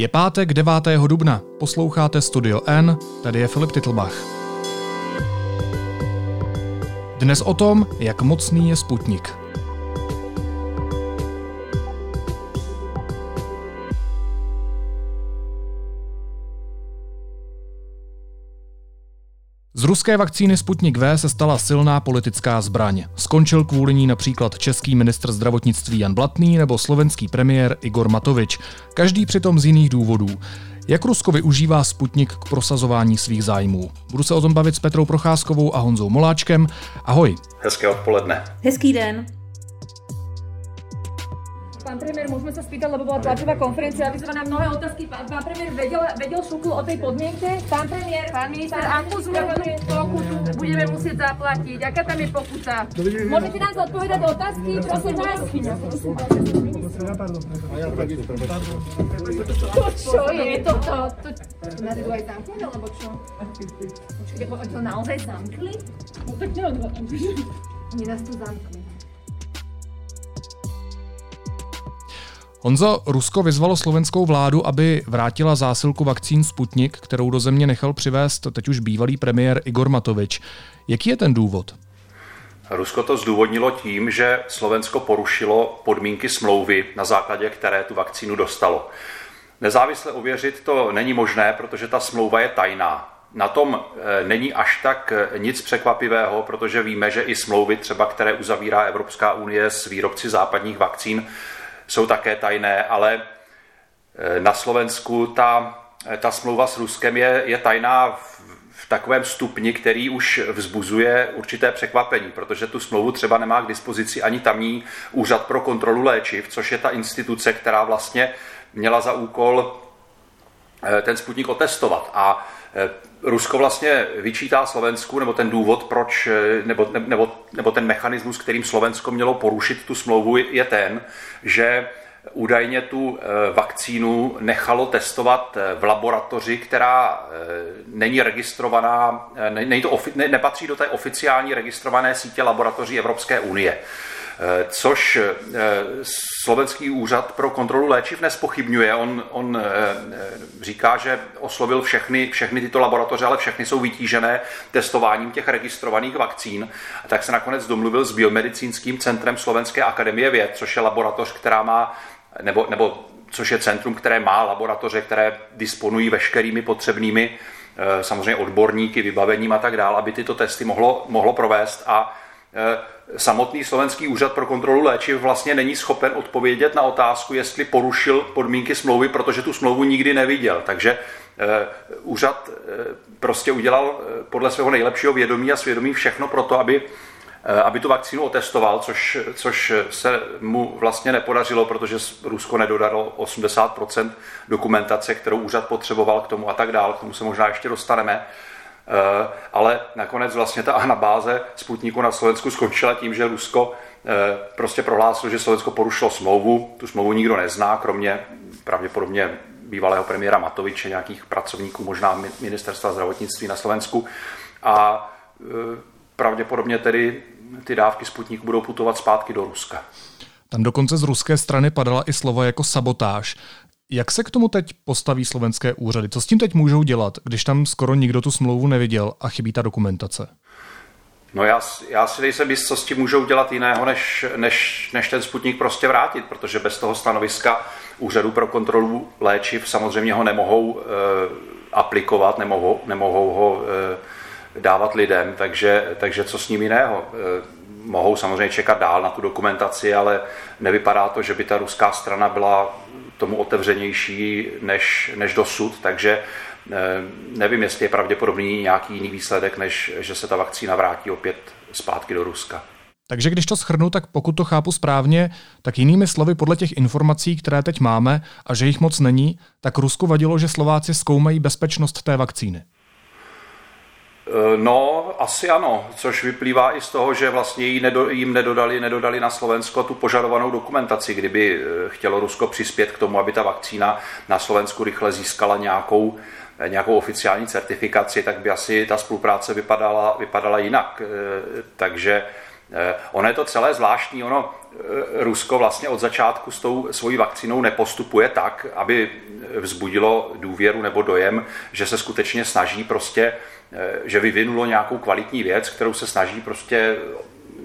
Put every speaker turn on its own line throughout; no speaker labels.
Je pátek 9. dubna, posloucháte Studio N, tady je Filip Titlbach. Dnes o tom, jak mocný je Sputnik. Z ruské vakcíny Sputnik V se stala silná politická zbraň. Skončil kvůli ní například český ministr zdravotnictví Jan Blatný nebo slovenský premiér Igor Matovič. Každý přitom z jiných důvodů. Jak Rusko využívá Sputnik k prosazování svých zájmů? Budu se o tom bavit s Petrou Procházkovou a Honzou Moláčkem. Ahoj.
Hezké odpoledne.
Hezký den.
Pán premiér, môžeme sa spýtať, lebo bola tlačová konferencia, vyzvaná mnohé otázky. Pán, pán premiér vedel, vedel šuklu o tej podmienke? Pán premiér,
pán minister, akú zmluvnú pokutu budeme musieť zaplatiť? Aká tam je pokuta?
Môžete nám zodpovedať otázky, prosím vás? To čo je to? To, to, to nás idú aj zamknúť, alebo čo? Počkejte, to naozaj zamkli? No tak neodvážam. Oni nás tu zamkli.
Honzo, Rusko vyzvalo slovenskou vládu, aby vrátila zásilku vakcín Sputnik, kterou do země nechal přivést teď už bývalý premiér Igor Matovič. Jaký je ten důvod?
Rusko to zdůvodnilo tím, že Slovensko porušilo podmínky smlouvy, na základě které tu vakcínu dostalo. Nezávisle ověřit to není možné, protože ta smlouva je tajná. Na tom eh, není až tak eh, nic překvapivého, protože víme, že i smlouvy, třeba které uzavírá Evropská unie s výrobci západních vakcín, jsou také tajné, ale eh, na Slovensku ta, eh, ta smlouva s Ruskem je, je tajná v, v takovém stupni, který už vzbuzuje určité překvapení, protože tu smlouvu třeba nemá k dispozici ani tamní úřad pro kontrolu léčiv, což je ta instituce, která vlastně měla za úkol eh, ten Sputnik otestovat. A Rusko vlastně vyčítá Slovensku, nebo ten důvod, proč, nebo, nebo, nebo ten mechanismus, kterým Slovensko mělo porušit tu smlouvu, je ten, že údajně tu eh, vakcínu nechalo testovat eh, v laboratoři, která eh, není registrovaná, není to, ne, nepatří do té oficiální registrované sítě laboratoří Evropské unie. Eh, což eh, slovenský úřad pro kontrolu léčiv nespochybňuje. On, on eh, říká, že oslovil všechny, všechny tyto laboratoře, ale všechny jsou vytížené testováním těch registrovaných vakcín. A tak se nakonec domluvil s Biomedicínským centrem Slovenské akademie věd, což je laboratoř, která má, nebo, nebo což je centrum, které má laboratoře, které disponují veškerými potřebnými samozřejmě odborníky, vybavením a tak dále, aby tyto testy mohlo, mohlo provést a samotný slovenský úřad pro kontrolu léčiv vlastně není schopen odpovědět na otázku, jestli porušil podmínky smlouvy, protože tu smlouvu nikdy neviděl. Takže eh, úřad eh, prostě udělal eh, podle svého nejlepšího vědomí a svědomí všechno pro to, aby, aby tu vakcínu otestoval, což, což se mu vlastně nepodařilo, protože Rusko nedodalo 80% dokumentace, kterou úřad potřeboval k tomu a tak dál. K tomu se možná ještě dostaneme. Eh, ale nakonec vlastně ta anabáze Sputniku na Slovensku skončila tím, že Rusko eh, prostě prohlásilo, že Slovensko porušilo smlouvu. Tu smlouvu nikdo nezná, kromě pravděpodobně bývalého premiéra Matoviče, nějakých pracovníků, možná ministerstva zdravotnictví na Slovensku. A eh, pravděpodobně tedy ty dávky Sputniku budou putovat zpátky do Ruska.
Tam dokonce z ruské strany padala i slova jako sabotáž. Jak se k tomu teď postaví slovenské úřady? Co s tím teď můžou dělat, když tam skoro nikdo tu smlouvu neviděl a chybí ta dokumentace?
No já, já si nejsem jist, co s tím můžou dělat jiného, než, než, než ten Sputnik prostě vrátit, protože bez toho stanoviska Úřadu pro kontrolu léčiv samozřejmě ho nemohou e, aplikovat, nemohou, nemohou ho e, dávat lidem, takže, takže co s ním jiného? E, mohou samozřejmě čekat dál na tu dokumentaci, ale nevypadá to, že by ta ruská strana byla tomu otevřenější než, než dosud, takže eh, nevím, jestli je pravděpodobný nějaký jiný výsledek, než že se ta vakcína vrátí opět zpátky do Ruska.
Takže když to schrnu, tak pokud to chápu správně, tak jinými slovy podle těch informací, které teď máme a že jich moc není, tak Rusku vadilo, že Slováci zkoumají bezpečnost té vakcíny.
Eh, no, asi ano, což vyplývá i z toho, že vlastně jim nedodali, nedodali na Slovensko tu požadovanou dokumentaci, kdyby eh, chtělo Rusko přispět k tomu, aby ta vakcína na Slovensku rychle získala nějakou, eh, nějakou oficiální certifikaci, tak by asi ta spolupráce vypadala, vypadala jinak. Takže Ono je to celé zvláštní, ono Rusko vlastně od začátku s tou svojí vakcínou nepostupuje tak, aby vzbudilo důvěru nebo dojem, že se skutečně snaží prostě, že vyvinulo nějakou kvalitní věc, kterou se snaží prostě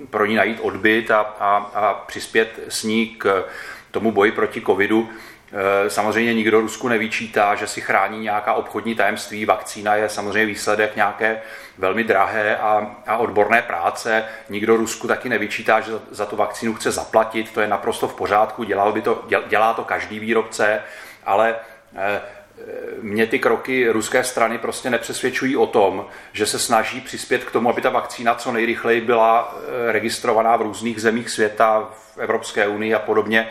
pro ní najít odbyt a, a, a přispět s ní k tomu boji proti covidu. E, samozřejmě nikdo Rusku nevyčítá, že si chrání nějaká obchodní tajemství. Vakcína je samozřejmě výsledek nějaké velmi drahé a, a odborné práce. Nikdo Rusku taky nevyčítá, že za, za tu vakcínu chce zaplatit. To je naprosto v pořádku, dělal by to, dělá to každý výrobce, ale e, mě ty kroky ruské strany prostě nepřesvědčují o tom, že se snaží přispět k tomu, aby ta vakcína co nejrychleji byla e, registrovaná v různých zemích světa, v Evropské unii a podobně,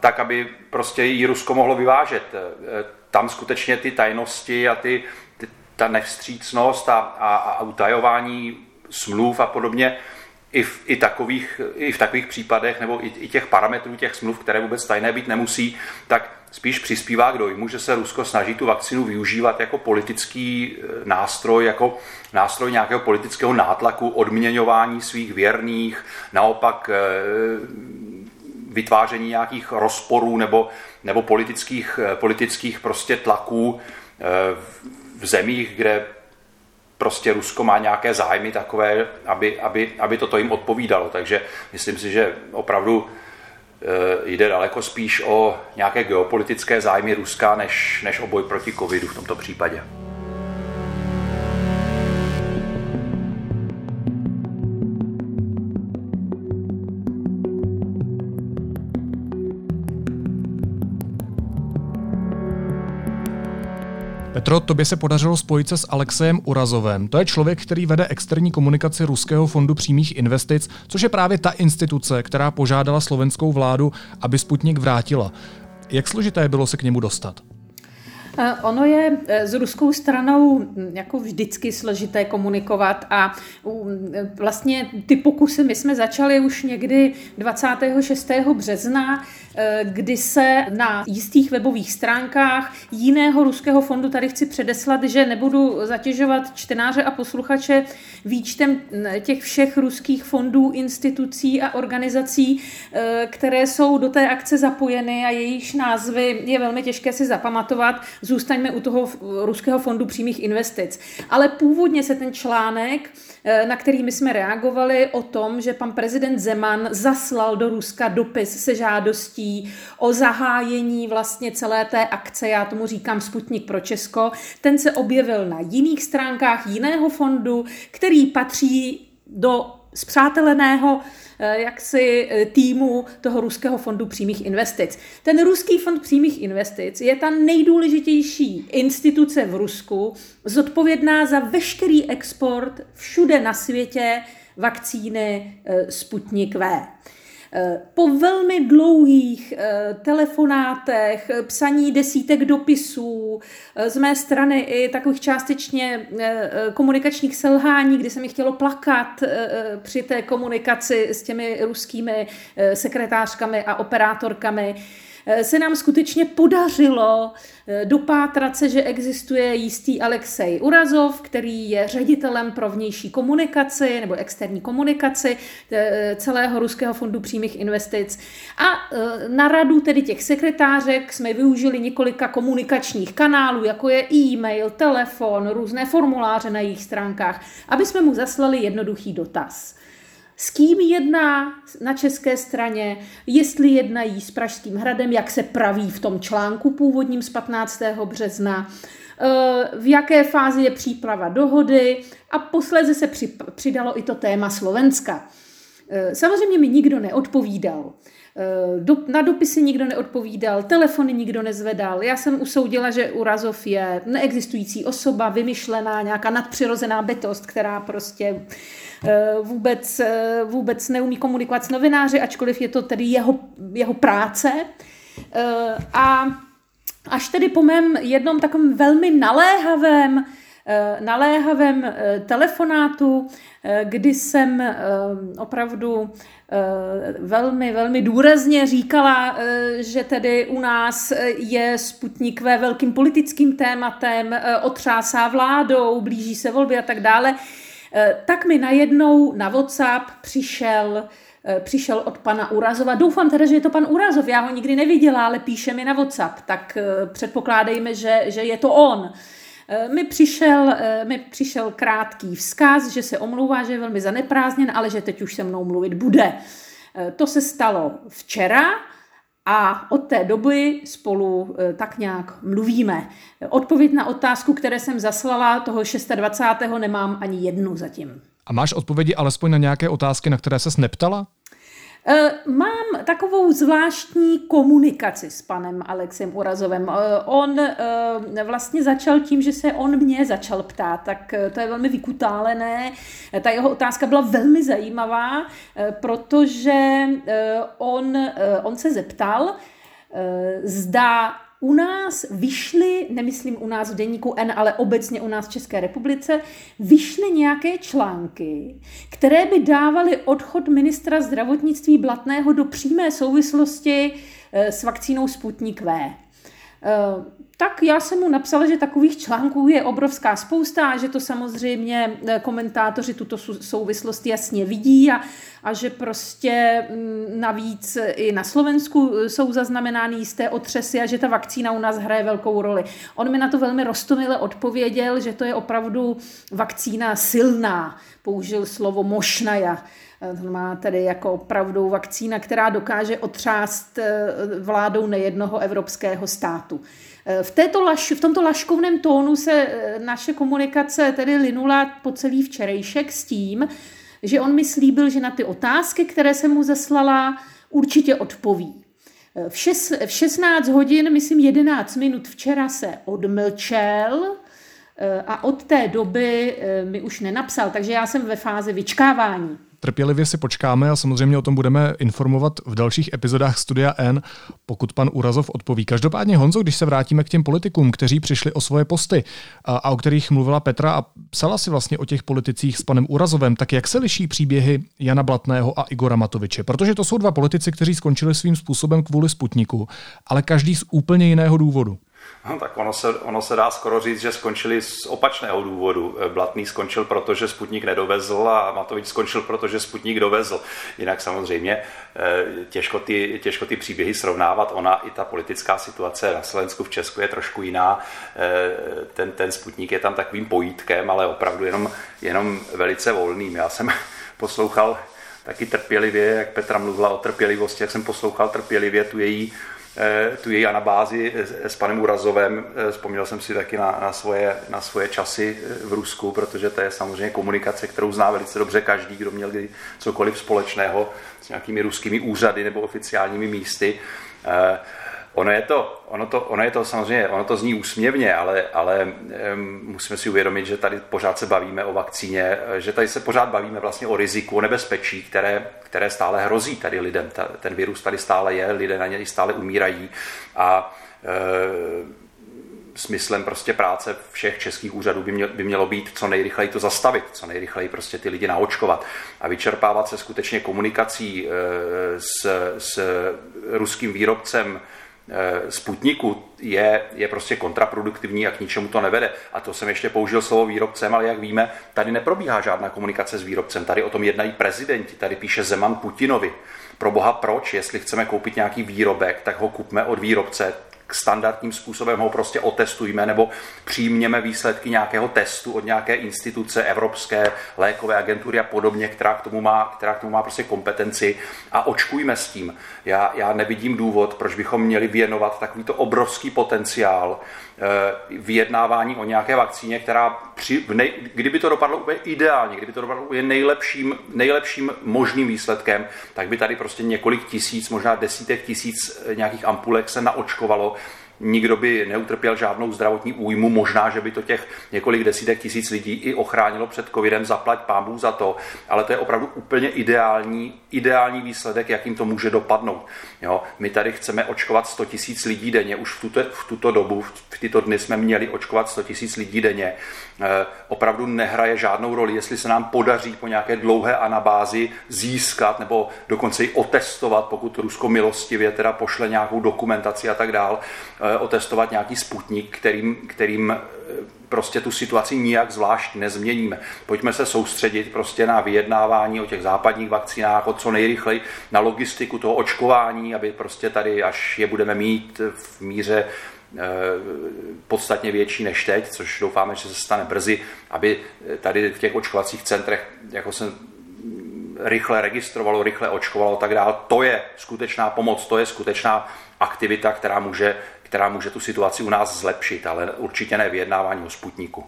tak, aby prostě ji Rusko mohlo vyvážet. E, tam skutečně ty tajnosti a ty, ty ta nevstřícnost a, a, a utajování smluv a podobně i v, i, takových, i v takových případech, nebo i, i těch parametrů těch smluv, které vůbec tajné být nemusí, tak spíš přispívá k dojmu, že se Rusko snaží tu vakcinu využívat jako politický e, nástroj, jako nástroj nějakého politického nátlaku, odměňování svých věrných, naopak e, vytváření nějakých rozporů nebo, nebo politických, e, politických prostě tlaků v zemích, kde prostě Rusko má nějaké zájmy takové, aby, aby, aby toto jim odpovídalo. Takže myslím si, že opravdu Eh, jde daleko spíš o nějaké geopolitické zájmy Ruska, než, než o boj proti covidu v tomto případě.
Petro, tobě se podařilo spojit se s Alexejem Urazovem. To je člověk, který vede externí komunikaci Ruského fondu přímých investic, což je právě ta instituce, která požádala slovenskou vládu, aby Sputnik vrátila. Jak složité bylo se k němu dostat?
Eh, ono je eh, s ruskou stranou hm, jako vždycky složité komunikovat a eh, vlastně ty pokusy my jsme začali už někdy 26. března Eh, kdy se na jistých webových stránkách jiného ruského fondu, tady chci předeslat, že nebudu zatěžovat čtenáře a posluchače výčtem těch všech ruských fondů, institucí a organizací, které jsou do té akce zapojeny a jejichž názvy je velmi těžké si zapamatovat. Zůstaňme u toho ruského fondu přímých investic. Ale původně se ten článek Eh, na který my jsme reagovali o tom, že pan prezident Zeman zaslal do Ruska dopis se žádostí o zahájení vlastně celé té akce, já tomu říkám Sputnik pro Česko. Ten se objevil na jiných stránkách jiného fondu, který patří do zpřáteleného Eh, jaksi eh, týmu toho Ruského fondu přímých investic. Ten Ruský fond přímých investic je ta nejdůležitější instituce v Rusku, zodpovědná za veškerý export všude na světě vakcíny eh, Sputnik V. Po velmi dlouhých eh, telefonátech, psaní desítek dopisů, eh, z mé strany i takových částečně eh, komunikačních selhání, kdy se mi chtělo plakat při té komunikaci s těmi ruskými sekretářkami a operátorkami, Eh, se nám skutečně podařilo eh, dopátrat se, že existuje jistý Alexej Urazov, který je ředitelem pro vnější komunikaci nebo externí komunikaci eh, celého Ruského fondu přímých investic. A na radu tedy těch sekretářek jsme využili několika komunikačních kanálů, jako je e-mail, telefon, různé formuláře na jejich stránkách, aby jsme mu zaslali jednoduchý dotaz s kým jedná na české straně, jestli jednají s Pražským hradem, jak se praví v tom článku původním z 15. března, eh, v jaké fázi je příprava dohody a posléze se přidalo i to téma Slovenska. Eh, samozřejmě mi nikdo neodpovídal. Eh, na dopisy nikdo neodpovídal, telefony nikdo nezvedal. Já jsem usoudila, že Urazov je neexistující osoba, vymyšlená, nějaká nadpřirozená bytost, která prostě Eh, vůbec, eh, vůbec neumí komunikovat s novináři, ačkoliv je to tedy jeho, jeho práce. A až tedy po mém jednom takovém velmi naléhavém naléhavém telefonátu, kdy jsem opravdu velmi, velmi důrazně říkala, že tedy u nás je Sputnik ve velkým politickým tématem, otřásá vládou, blíží se volby a tak dále, tak mi najednou na WhatsApp přišel přišel od pana Urazova. Doufám teda, že je to pan Urazov, já ho nikdy neviděla, ale píše mi na WhatsApp, tak předpokládejme, že, že je to on. Mi přišel, mi přišel krátký vzkaz, že se omlouvá, že je velmi zaneprázdněn, ale že teď už se mnou mluvit bude. To se stalo včera a od té doby spolu eh, tak nějak mluvíme. Odpověď na otázku, které jsem zaslala toho 26. nemám ani jednu zatím.
A máš odpovědi alespoň na nějaké otázky, na které ses neptala?
Eh, mám takovou zvláštní komunikaci s panem Alexem Urazovem. Eh, on eh, vlastně začal tím, že se on mě začal ptát, tak to je velmi vykutálené. Ta jeho otázka byla velmi zajímavá, protože on, on se zeptal, zda u nás vyšly, nemyslím u nás v deníku N, ale obecně u nás v České republice, vyšly nějaké články, které by dávaly odchod ministra zdravotnictví Blatného do přímé souvislosti eh, s vakcínou Sputnik V. Eh, tak já jsem mu napsala, že takových článků je obrovská spousta a že to samozřejmě eh, komentátoři tuto souvislost jasně vidí a, a že prostě mm, navíc i na Slovensku eh, jsou zaznamenány jisté otřesy a že ta vakcína u nás hraje velkou roli. On mi na to velmi rostomile odpověděl, že to je opravdu vakcína silná. Použil slovo mošnaja. To má tedy jako opravdu vakcína, která dokáže otřást eh, vládou nejednoho evropského státu. Eh, v, této laš, v tomto laškovném tónu se eh, naše komunikace tedy linula po celý včerejšek s tím, že on mi slíbil, že na ty otázky, které jsem mu zaslala, určitě odpoví. V, šest, v 16 hodin, myslím 11 minut včera se odmlčel a od té doby mi už nenapsal, takže já jsem ve fázi vyčkávání.
Trpělivě si počkáme a samozřejmě o tom budeme informovat v dalších epizodách Studia N, pokud pan Urazov odpoví. Každopádně Honzo, když se vrátíme k těm politikům, kteří přišli o svoje posty a, a o kterých mluvila Petra a psala si vlastně o těch politicích s panem Urazovem, tak jak se liší příběhy Jana Blatného a Igora Matoviče? Protože to jsou dva politici, kteří skončili svým způsobem kvůli Sputniku, ale každý z úplně jiného důvodu.
No, tak ono se, ono se dá skoro říct, že skončili z opačného důvodu. Blatný skončil, protože Sputnik nedovezl a Matovič skončil, protože Sputnik dovezl. Jinak samozřejmě eh, těžko ty, těžko ty příběhy srovnávat. Ona i ta politická situace na Slovensku v Česku je trošku jiná. Eh, ten, ten Sputnik je tam takovým pojítkem, ale opravdu jenom, jenom velice volným. Já jsem poslouchal taky trpělivě, jak Petra mluvila o trpělivosti, jak jsem poslouchal trpělivě tu její Eh, tu její anabázi eh, s panem Urazovem. Eh, vzpomněl jsem si taky na, na, svoje, na svoje časy v Rusku, protože to je samozřejmě komunikace, kterou zná velice dobře každý, kdo měl kdy cokoliv společného s nějakými ruskými úřady nebo oficiálními místy. Ono je to, ono to, ono je to samozřejmě, ono to zní úsměvně, ale, ale musíme si uvědomit, že tady pořád se bavíme o vakcíně, že tady se pořád bavíme vlastně o riziku, o nebezpečí, které, které stále hrozí tady lidem. Ta, ten virus tady stále je, lidé na něj stále umírají a uh, smyslem prostě práce všech českých úřadů by, měl, by mělo být co nejrychleji to zastavit, co nejrychleji prostě ty lidi naočkovat a vyčerpávat se skutečně komunikací s, s ruským výrobcem Sputniku je, je prostě kontraproduktivní a k ničemu to nevede. A to jsem ještě použil slovo výrobcem, ale jak víme, tady neprobíhá žádná komunikace s výrobcem. Tady o tom jednají prezidenti, tady píše Zeman Putinovi. Pro boha proč, jestli chceme koupit nějaký výrobek, tak ho kupme od výrobce, standardním způsobem ho prostě otestujme nebo přijměme výsledky nějakého testu od nějaké instituce, Evropské lékové agentury a podobně, která k tomu má, která k tomu má prostě kompetenci a očkujme s tím. Já, já nevidím důvod, proč bychom měli věnovat takovýto obrovský potenciál Eh, vyjednávání o nějaké vakcíně, která při, nej, kdyby to dopadlo úplně ideálně, kdyby to dopadlo úplně nejlepším, nejlepším možným výsledkem, tak by tady prostě několik tisíc, možná desítek tisíc eh, nějakých ampulek se naočkovalo nikdo by neutrpěl žádnou zdravotní újmu, možná, že by to těch několik desítek tisíc lidí i ochránilo před covidem, zaplať pámbu za to, ale to je opravdu úplně ideální, ideální výsledek, jakým to může dopadnout. Jo? My tady chceme očkovat 100 tisíc lidí denně, už v tuto, v tuto dobu, v tyto dny jsme měli očkovat 100 tisíc lidí denně. E, opravdu nehraje žádnou roli, jestli se nám podaří po nějaké dlouhé anabázi získat nebo dokonce i otestovat, pokud Rusko milostivě teda pošle nějakou dokumentaci a tak dál, e, otestovat nějaký sputnik, kterým, kterým prostě tu situaci nijak zvlášť nezměníme. Pojďme se soustředit prostě na vyjednávání o těch západních vakcínách, o co nejrychleji, na logistiku toho očkování, aby prostě tady, až je budeme mít v míře eh, podstatně větší než teď, což doufáme, že se stane brzy, aby tady v těch očkovacích centrech, jako se rychle registrovalo, rychle očkovalo a tak dále. To je skutečná pomoc, to je skutečná aktivita, která může která může tu situaci u nás zlepšit, ale určitě ne vyjednávání o Sputniku.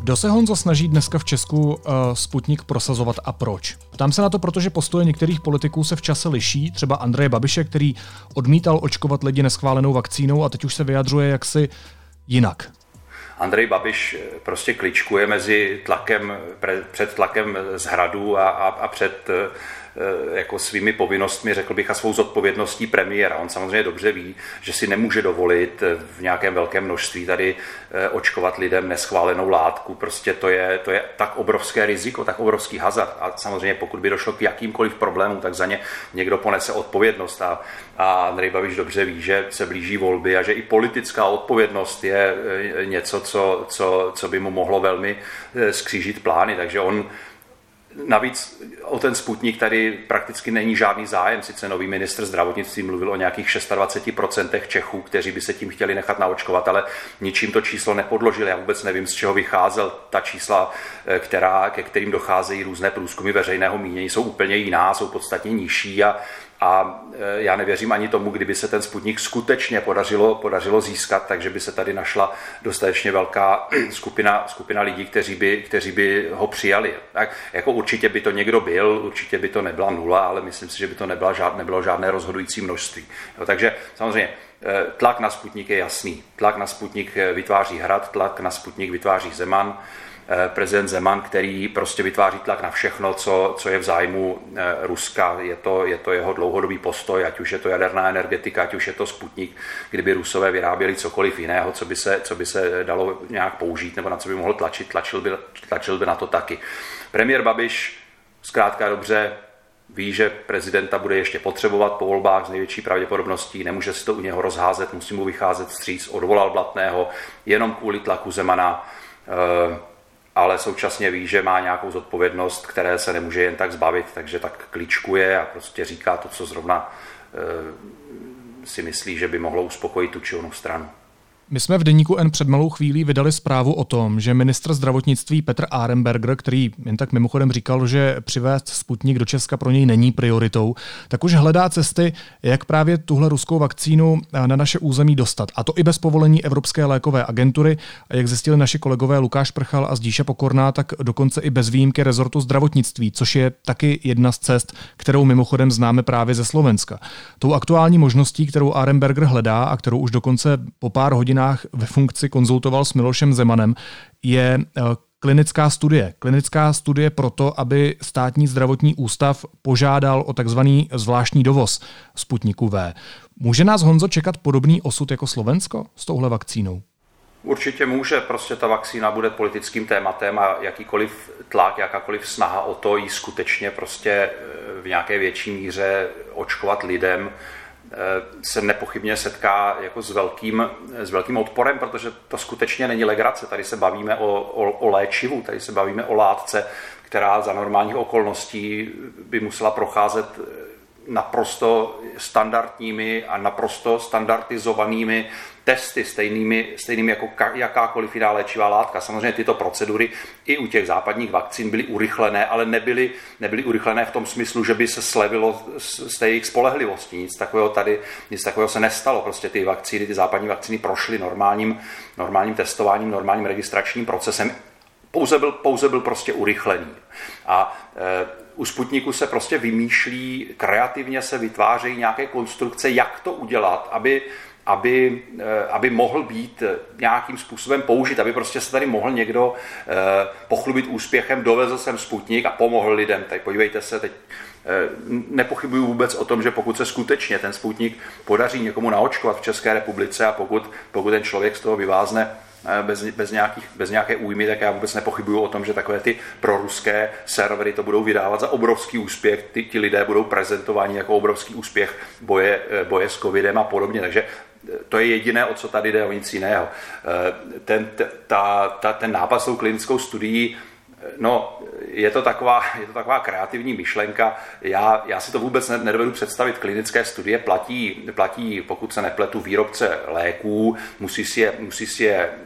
Kdo se Honzo snaží dneska v Česku uh, Sputnik prosazovat a proč? Ptám se na to, protože postoje některých politiků se v čase liší, třeba Andreje Babiše, který odmítal očkovat lidi neschválenou vakcínou a teď už se vyjadřuje jaksi jinak.
Andrej Babiš eh, prostě kličkuje mezi tlakem, před tlakem z hradu a, a, a před eh, jako svými povinnostmi, řekl bych, a svou zodpovědností premiéra. On samozřejmě dobře ví, že si nemůže dovolit eh, v nějakém velkém množství tady eh, očkovat lidem neschválenou látku. Prostě to je, to je tak obrovské riziko, tak obrovský hazard. A samozřejmě pokud by došlo k jakýmkoliv problémům, tak za ně někdo ponese odpovědnost. A, a Andrej Babiš dobře ví, že se blíží volby a že i politická odpovědnost je něco, co, co, co by mu mohlo velmi skřížit plány. Takže on Navíc o ten Sputnik tady prakticky není žádný zájem. Sice nový ministr zdravotnictví mluvil o nějakých 26% Čechů, kteří by se tím chtěli nechat naočkovat, ale ničím to číslo nepodložil. Já vůbec nevím, z čeho vycházel. Ta čísla, eh, která, ke kterým docházejí různé průzkumy veřejného mínění, jsou úplně jiná, jsou podstatně nižší a a e, já nevěřím ani tomu, kdyby se ten Sputnik skutečně podařilo, podařilo získat, takže by se tady našla dostatečně velká skupina, skupina lidí, kteří by, kteří by ho přijali. Tak jako určitě by to někdo byl, určitě by to nebyla nula, ale myslím si, že by to nebyla žád, nebylo žádné rozhodující množství. Jo, takže samozřejmě e, tlak na Sputnik je jasný. Tlak na Sputnik e, vytváří Hrad, tlak na Sputnik vytváří Zeman. Eh, prezident Zeman, který prostě vytváří tlak na všechno, co, co je v zájmu eh, Ruska. Je to, je to jeho dlouhodobý postoj, ať už je to jaderná energetika, ať už je to Sputnik, kdyby Rusové vyráběli cokoliv jiného, co by se, co by se dalo nějak použít nebo na co by mohl tlačit, tlačil by, tlačil by na to taky. Premiér Babiš zkrátka dobře ví, že prezidenta bude ještě potřebovat po volbách s největší pravděpodobností, nemůže si to u něho rozházet, musí mu vycházet vstříc, odvolal Blatného jenom kvůli tlaku Zemana. Eh, ale současně ví, že má nějakou zodpovědnost, které se nemůže jen tak zbavit, takže tak klíčkuje a prostě říká to, co zrovna e, si myslí, že by mohlo uspokojit tu či onu stranu.
My jsme v deníku N před malou chvílí vydali zprávu o tom, že ministr zdravotnictví Petr Arenberger, který jen tak mimochodem říkal, že přivést Sputnik do Česka pro něj není prioritou, tak už hledá cesty, jak právě tuhle ruskou vakcínu na naše území dostat. A to i bez povolení Evropské lékové agentury. A jak zjistili naši kolegové Lukáš Prchal a Zdíša Pokorná, tak dokonce i bez výjimky rezortu zdravotnictví, což je taky jedna z cest, kterou mimochodem známe právě ze Slovenska. Tou aktuální možností, kterou Arenberger hledá a kterou už dokonce po pár hodin hodinách ve funkci konzultoval s Milošem Zemanem, je eh, klinická studie. Klinická studie proto, aby státní zdravotní ústav požádal o takzvaný zvláštní dovoz Sputniku V. Může nás Honzo čekat podobný osud jako Slovensko s touhle vakcínou?
Určitě může, prostě ta vakcína bude politickým tématem a jakýkoliv tlak, jakákoliv snaha o to jí skutečně prostě eh, v nějaké větší míře očkovat lidem, se nepochybně setká jako s velkým, s velkým odporem, protože to skutečně není legrace. Tady se bavíme o, o, o léčivu, tady se bavíme o látce, která za normálních okolností by musela procházet naprosto standardními a naprosto standardizovanými testy, stejnými, stejnými jako jakákoliv jiná léčivá látka. Samozřejmě tyto procedury i u těch západních vakcín byly urychlené, ale nebyly, nebyly urychlené v tom smyslu, že by se slevilo z té jejich spolehlivosti. Nic takového tady, nic takového se nestalo. Prostě ty vakcíny, ty západní vakcíny prošly normálním, normálním testováním, normálním registračním procesem. Pouze byl, pouze byl prostě urychlený. A e, u Sputniku se prostě vymýšlí, kreativně se vytvářejí nějaké konstrukce, jak to udělat, aby aby, eh, aby mohl být nějakým způsobem použit, aby prostě se tady mohl někdo eh, pochlubit úspěchem, dovezl jsem Sputnik a pomohl lidem. Tady podívejte se, teď eh, nepochybuju vůbec o tom, že pokud se skutečně ten Sputnik podaří někomu naočkovat v České republice a pokud, pokud ten člověk z toho vyvázne bez, bez, nějakých, bez nějaké újmy, tak já vůbec nepochybuju o tom, že takové ty proruské servery to budou vydávat za obrovský úspěch, ty, ti lidé budou prezentováni jako obrovský úspěch boje, boje s covidem a podobně, takže to je jediné, o co tady jde, o nic jiného. Ten, ta, ta, ten nápad s tou klinickou studií No, je to taková, je to taková kreativní myšlenka. Já, já si to vůbec nedovedu představit. Klinické studie platí, platí, pokud se nepletu, výrobce léků, musí si je, musí si je eh,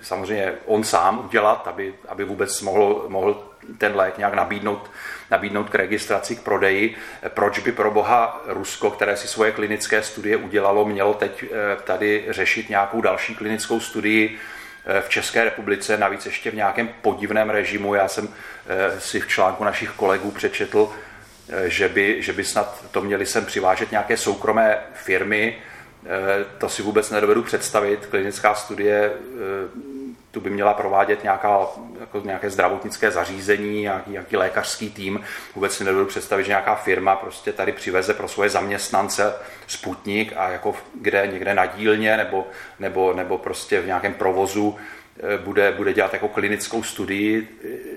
samozřejmě on sám udělat, aby, aby vůbec mohl, mohl ten lék nějak nabídnout, nabídnout k registraci, k prodeji. Proč by pro boha Rusko, které si svoje klinické studie udělalo, mělo teď eh, tady řešit nějakou další klinickou studii Eh, v České republice, navíc ještě v nějakém podivném režimu. Já jsem eh, si v článku našich kolegů přečetl, že by, že by snad to měli sem přivážet nějaké soukromé firmy. To si vůbec nedovedu představit. Klinická studie tu by měla provádět nějaká, jako nějaké zdravotnické zařízení, nějaký, nějaký lékařský tým. Vůbec si nedovedu představit, že nějaká firma prostě tady přiveze pro svoje zaměstnance Sputnik a jako kde někde na dílně nebo, nebo, nebo prostě v nějakém provozu eh, bude, bude dělat jako klinickou studii.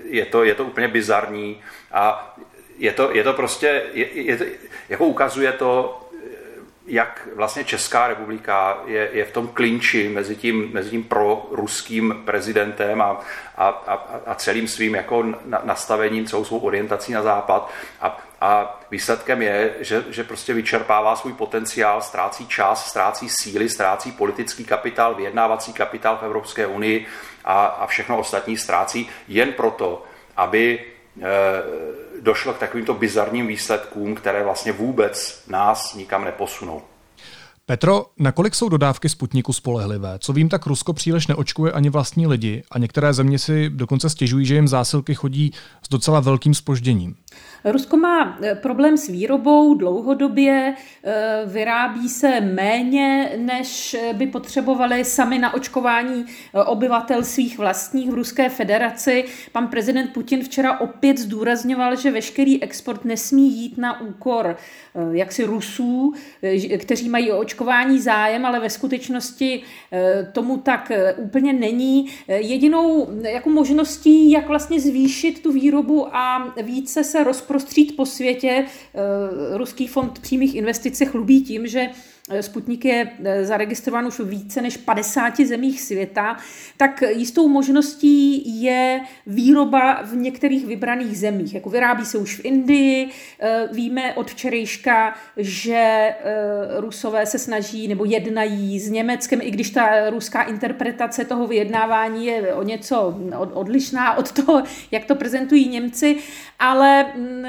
Je to, je to úplně bizarní a je to, je to prostě, je, je to, jako ukazuje to, jak vlastně Česká republika je, je v tom klinči mezi tím, mezi tím proruským prezidentem a, a, a, a celým svým jako nastavením, celou svou orientací na západ. A, a výsledkem je, že, že prostě vyčerpává svůj potenciál, ztrácí čas, ztrácí síly, ztrácí politický kapitál, vyjednávací kapitál v Evropské unii a, a všechno ostatní ztrácí jen proto, aby došlo k takovýmto bizarním výsledkům, které vlastně vůbec nás nikam neposunou.
Petro, nakolik jsou dodávky Sputniku spolehlivé? Co vím, tak Rusko příliš neočkuje ani vlastní lidi a některé země si dokonce stěžují, že jim zásilky chodí s docela velkým spožděním.
Rusko má eh, problém s výrobou dlouhodobě, eh, vyrábí se méně, než eh, by potřebovali sami na očkování obyvatel svých vlastních v Ruské federaci. Pan prezident Putin včera opět zdůrazňoval, že veškerý export nesmí jít na úkor jaksi Rusů, kteří mají o očkování zájem, ale ve skutečnosti tomu tak úplně není. Jedinou jako možností, jak vlastně zvýšit tu výrobu a více se rozprostřít po světě. Eh, Ruský fond přímých investic se chlubí tím, že Sputnik je eh, zaregistrován už v více než 50 zemích světa, tak jistou možností je výroba v některých vybraných zemích. Jako vyrábí se už v Indii, eh, víme od včerejška, že Rusové se snaží nebo jednají s Německem, i když ta ruská interpretace toho vyjednávání je o něco odlišná od toho, jak to prezentují Němci, ale mm,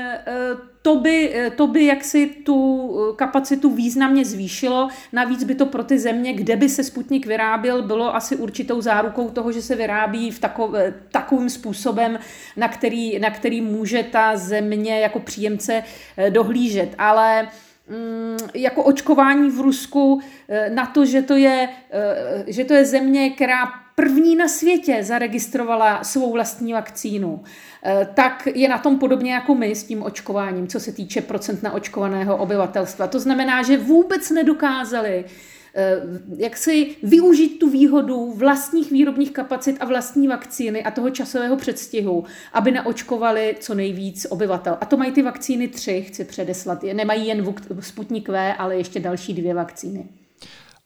to by, eh, to by jaksi tu eh, kapacitu významně zvýšilo. Navíc by to pro ty země, kde by se Sputnik vyráběl, bylo asi určitou zárukou toho, že se vyrábí v takov, takovým způsobem, na který, na který může ta země jako příjemce eh, dohlížet. Ale mm, jako očkování v Rusku na to, že to je, že to je země, která první na světě zaregistrovala svou vlastní vakcínu, eh, tak je na tom podobně jako my s tím očkováním, co se týče procent naočkovaného obyvatelstva. To znamená, že vůbec nedokázali eh, jak si využít tu výhodu vlastních výrobních kapacit a vlastní vakcíny a toho časového předstihu, aby naočkovali co nejvíc obyvatel. A to mají ty vakcíny tři, chci předeslat. Nemají jen Sputnik V, ale ještě další dvě vakcíny.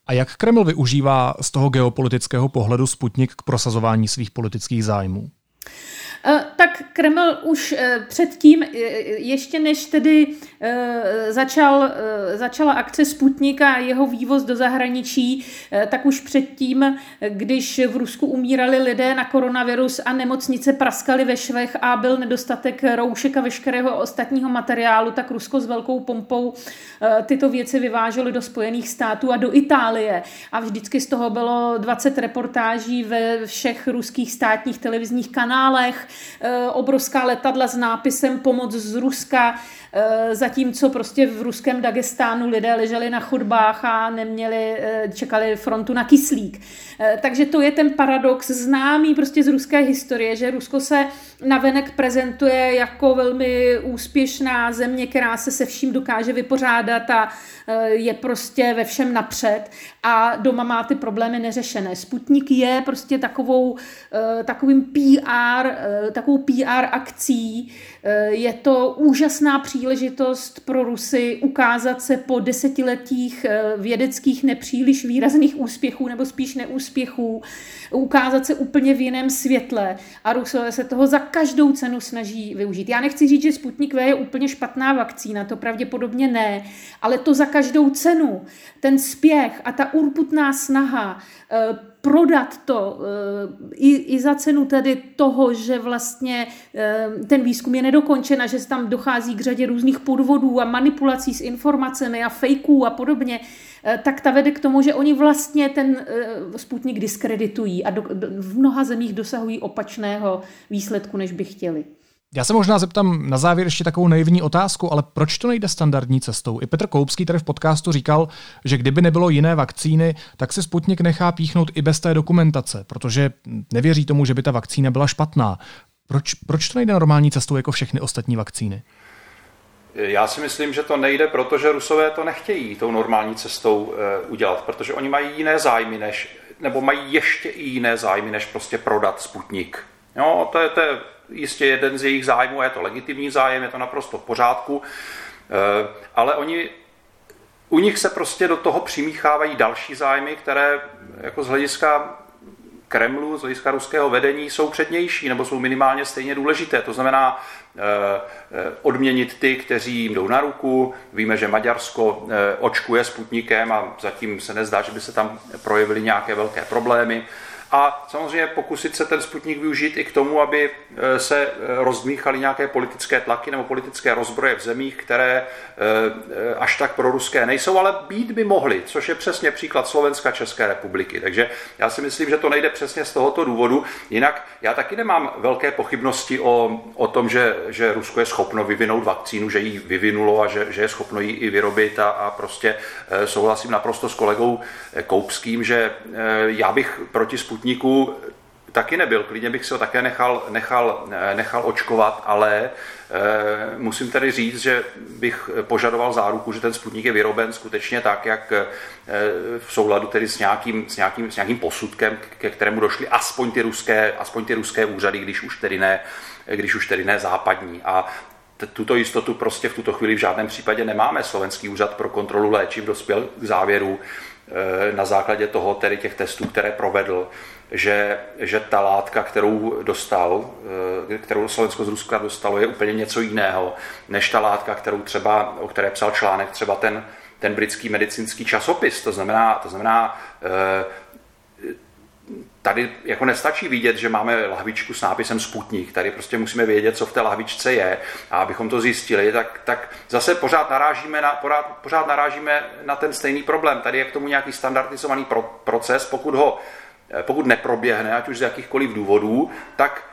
A jak Kreml využívá z toho geopolitického pohledu Sputnik k prosazování svých politických zájmů?
Eh, tak Kreml už eh, předtím, eh, ještě než tedy začal, začala akce Sputnik a jeho vývoz do zahraničí, tak už předtím, když v Rusku umírali lidé na koronavirus a nemocnice praskaly ve švech a byl nedostatek roušek a veškerého ostatního materiálu, tak Rusko s velkou pompou tyto věci vyváželo do Spojených států a do Itálie. A vždycky z toho bylo 20 reportáží ve všech ruských státních televizních kanálech, obrovská letadla s nápisem pomoc z Ruska, zatímco prostě v ruském Dagestánu lidé leželi na chodbách a neměli, čekali frontu na kyslík. Takže to je ten paradox známý prostě z ruské historie, že Rusko se navenek prezentuje jako velmi úspěšná země, která se se vším dokáže vypořádat a je prostě ve všem napřed a doma má ty problémy neřešené. Sputnik je prostě takovou, eh, takovým PR, eh, takovou PR akcí. Eh, je to úžasná příležitost pro Rusy ukázat se po desetiletích vědeckých nepříliš výrazných úspěchů nebo spíš neúspěchů, ukázat se úplně v jiném světle a Rusové se toho za každou cenu snaží využít. Já nechci říct, že Sputnik V je úplně špatná vakcína, to pravděpodobně ne, ale to za každou cenu. Ten spěch a ta urputná snaha eh, prodat to eh, i, i za cenu tedy toho, že vlastně eh, ten výzkum je nedokončen a že se tam dochází k řadě různých podvodů a manipulací s informacemi a fejků a podobně, tak ta vede k tomu, že oni vlastně ten sputnik diskreditují a do, do, v mnoha zemích dosahují opačného výsledku, než by chtěli.
Já se možná zeptám na závěr ještě takovou naivní otázku, ale proč to nejde standardní cestou? I Petr Koupský tady v podcastu říkal, že kdyby nebylo jiné vakcíny, tak se Sputnik nechá píchnout i bez té dokumentace, protože nevěří tomu, že by ta vakcína byla špatná. Proč, proč to nejde normální cestou jako všechny ostatní vakcíny?
Já si myslím, že to nejde, protože Rusové to nechtějí tou normální cestou e, udělat, protože oni mají jiné zájmy, než, nebo mají ještě i jiné zájmy, než prostě prodat Sputnik. Jo, to je, to je jistě jeden z jejich zájmů, je to legitimní zájem, je to naprosto v pořádku, eh, ale oni u nich se prostě do toho přimíchávají další zájmy, které jako z hlediska Kremlu, z hlediska ruského vedení jsou přednější nebo jsou minimálně stejně důležité. To znamená eh, eh, odměnit ty, kteří jim jdou na ruku. Víme, že Maďarsko očkuje Sputnikem a zatím se nezdá, že by se tam projevily nějaké velké problémy a samozřejmě pokusit se ten Sputnik využít i k tomu, aby e, se e, rozdmíchaly nějaké politické tlaky nebo politické rozbroje v zemích, které e, až tak proruské nejsou, ale být by mohly, což je přesně příklad Slovenska, České republiky. Takže já si myslím, že to nejde přesně z tohoto důvodu. Jinak já taky nemám velké pochybnosti o, o tom, že, že Rusko je schopno vyvinout vakcínu, že ji vyvinulo a že, že je schopno ji i vyrobit a, a prostě souhlasím naprosto s kolegou Koupským, že já bych proti Sputniku Sputniku taky nebyl, klidně bych si ho také nechal, nechal, nechal očkovat, ale e, musím tedy říct, že bych požadoval záruku, že ten Sputnik je vyroben skutečně tak, jak e, v souladu tedy s nějakým, s nějakým, s nějakým posudkem, ke kterému došly aspoň ty ruské, aspoň ty ruské úřady, když už tedy ne, když už tedy ne západní. A tuto jistotu prostě v tuto chvíli v žádném případě nemáme. Slovenský úřad pro kontrolu léčiv dospěl k závěru, Eh, na základě toho, tedy těch testů, které provedl, že, že ta látka, kterou dostal, eh, kterou Slovensko z Ruska dostalo, je úplně něco jiného, než ta látka, kterou třeba, o které psal článek třeba ten, ten britský medicínský časopis. To znamená, to znamená eh, tady jako nestačí vidět, že máme lahvičku s nápisem Sputnik. Tady prostě musíme vědět, co v té lahvičce je. A abychom to zjistili, tak, tak zase pořád narážíme, na, pořád, pořád narážíme na ten stejný problém. Tady je k tomu nějaký standardizovaný pro, proces. Pokud ho pokud neproběhne, ať už z jakýchkoliv důvodů, tak Eh,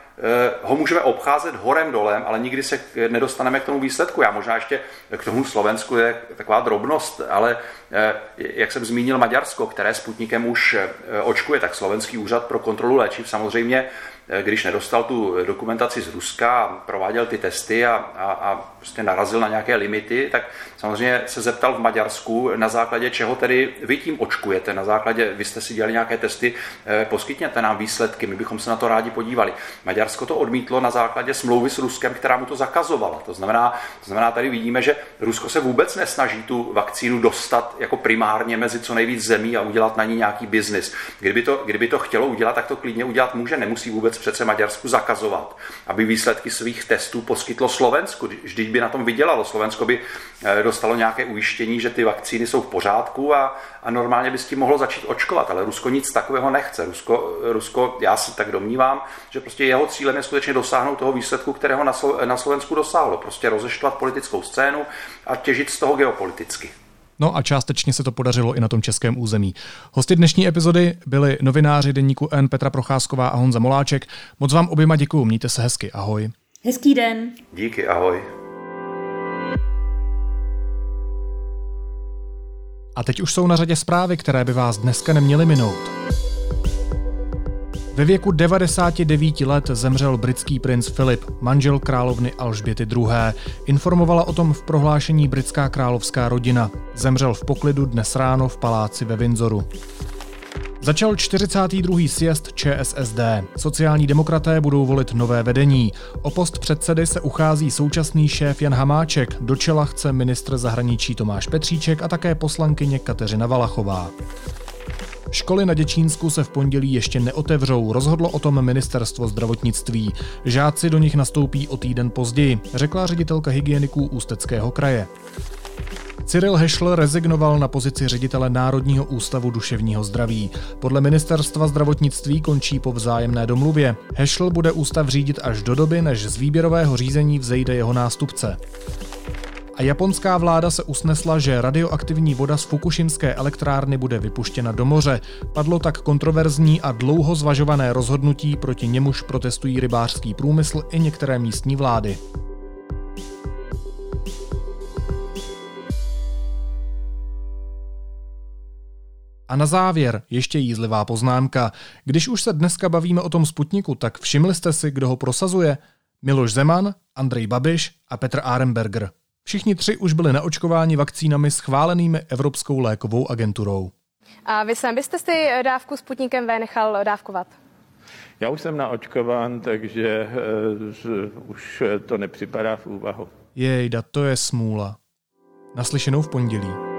ho můžeme obcházet horem dolem, ale nikdy se nedostaneme k tomu výsledku. Já možná ještě k tomu Slovensku je taková drobnost, ale eh, jak jsem zmínil Maďarsko, které Sputnikem už eh, očkuje, tak Slovenský úřad pro kontrolu léčiv samozřejmě Eh, když nedostal tu dokumentaci z Ruska prováděl ty testy a, a, a prostě narazil na nějaké limity, tak samozřejmě se zeptal v Maďarsku, na základě čeho tedy vy tím očkujete, na základě, vy jste si dělali nějaké testy, eh, poskytněte nám výsledky, my bychom se na to rádi podívali. Maďarsko to odmítlo na základě smlouvy s Ruskem, která mu to zakazovala. To znamená, to znamená tady vidíme, že Rusko se vůbec nesnaží tu vakcínu dostat jako primárně mezi co nejvíc zemí a udělat na ní nějaký biznis. Kdyby to, kdyby to chtělo udělat, tak to klidně udělat může, nemusí vůbec přece Maďarsku zakazovat, aby výsledky svých testů poskytlo Slovensku. Vždyť by na tom vydělalo. Slovensko by eh, dostalo nějaké ujištění, že ty vakcíny jsou v pořádku a, a normálně by s tím mohlo začít očkovat. Ale Rusko nic takového nechce. Rusko, Rusko, já si tak domnívám, že prostě jeho cílem je skutečně dosáhnout toho výsledku, kterého na, Slo, na Slovensku dosáhlo. Prostě rozeštvat politickou scénu a těžit z toho geopoliticky.
No a částečně se to podařilo i na tom českém území. Hosty dnešní epizody byli novináři deníku N Petra Procházková a Honza Moláček. Moc vám oběma děkuju, mějte se hezky, ahoj.
Hezký den.
Díky, ahoj.
A teď už jsou na řadě zprávy, které by vás dneska neměly minout. Ve věku 99 let zemřel britský princ Filip, manžel královny Alžběty II. Informovala o tom v prohlášení britská královská rodina. Zemřel v poklidu dnes ráno v paláci ve Windsoru. Začal 42. sjezd ČSSD. Sociální demokraté budou volit nové vedení. O post předsedy se uchází současný šéf Jan Hamáček, do čela chce ministr zahraničí Tomáš Petříček a také poslankyně Kateřina Valachová. Školy na Děčínsku se v pondělí ještě neotevřou, rozhodlo o tom ministerstvo zdravotnictví. Žáci do nich nastoupí o týden později, řekla ředitelka hygieniků Ústeckého kraje. Cyril Hešl rezignoval na pozici ředitele Národního ústavu duševního zdraví. Podle ministerstva zdravotnictví končí po vzájemné domluvě. Hešl bude ústav řídit až do doby, než z výběrového řízení vzejde jeho nástupce. A japonská vláda se usnesla, že radioaktivní voda z Fukushimské elektrárny bude vypuštěna do moře. Padlo tak kontroverzní a dlouho zvažované rozhodnutí, proti němuž protestují rybářský průmysl i některé místní vlády. A na závěr ještě jízlivá poznámka. Když už se dneska bavíme o tom Sputniku, tak všimli jste si, kdo ho prosazuje? Miloš Zeman, Andrej Babiš a Petr Arenberger. Všichni tři už byli naočkováni vakcínami schválenými Evropskou lékovou agenturou.
A vy sám byste si dávku Sputnikem V nechal dávkovat?
Já už jsem naočkován, takže uh, už to nepřipadá v úvahu.
Jejda, to je smůla. Naslyšenou v pondělí.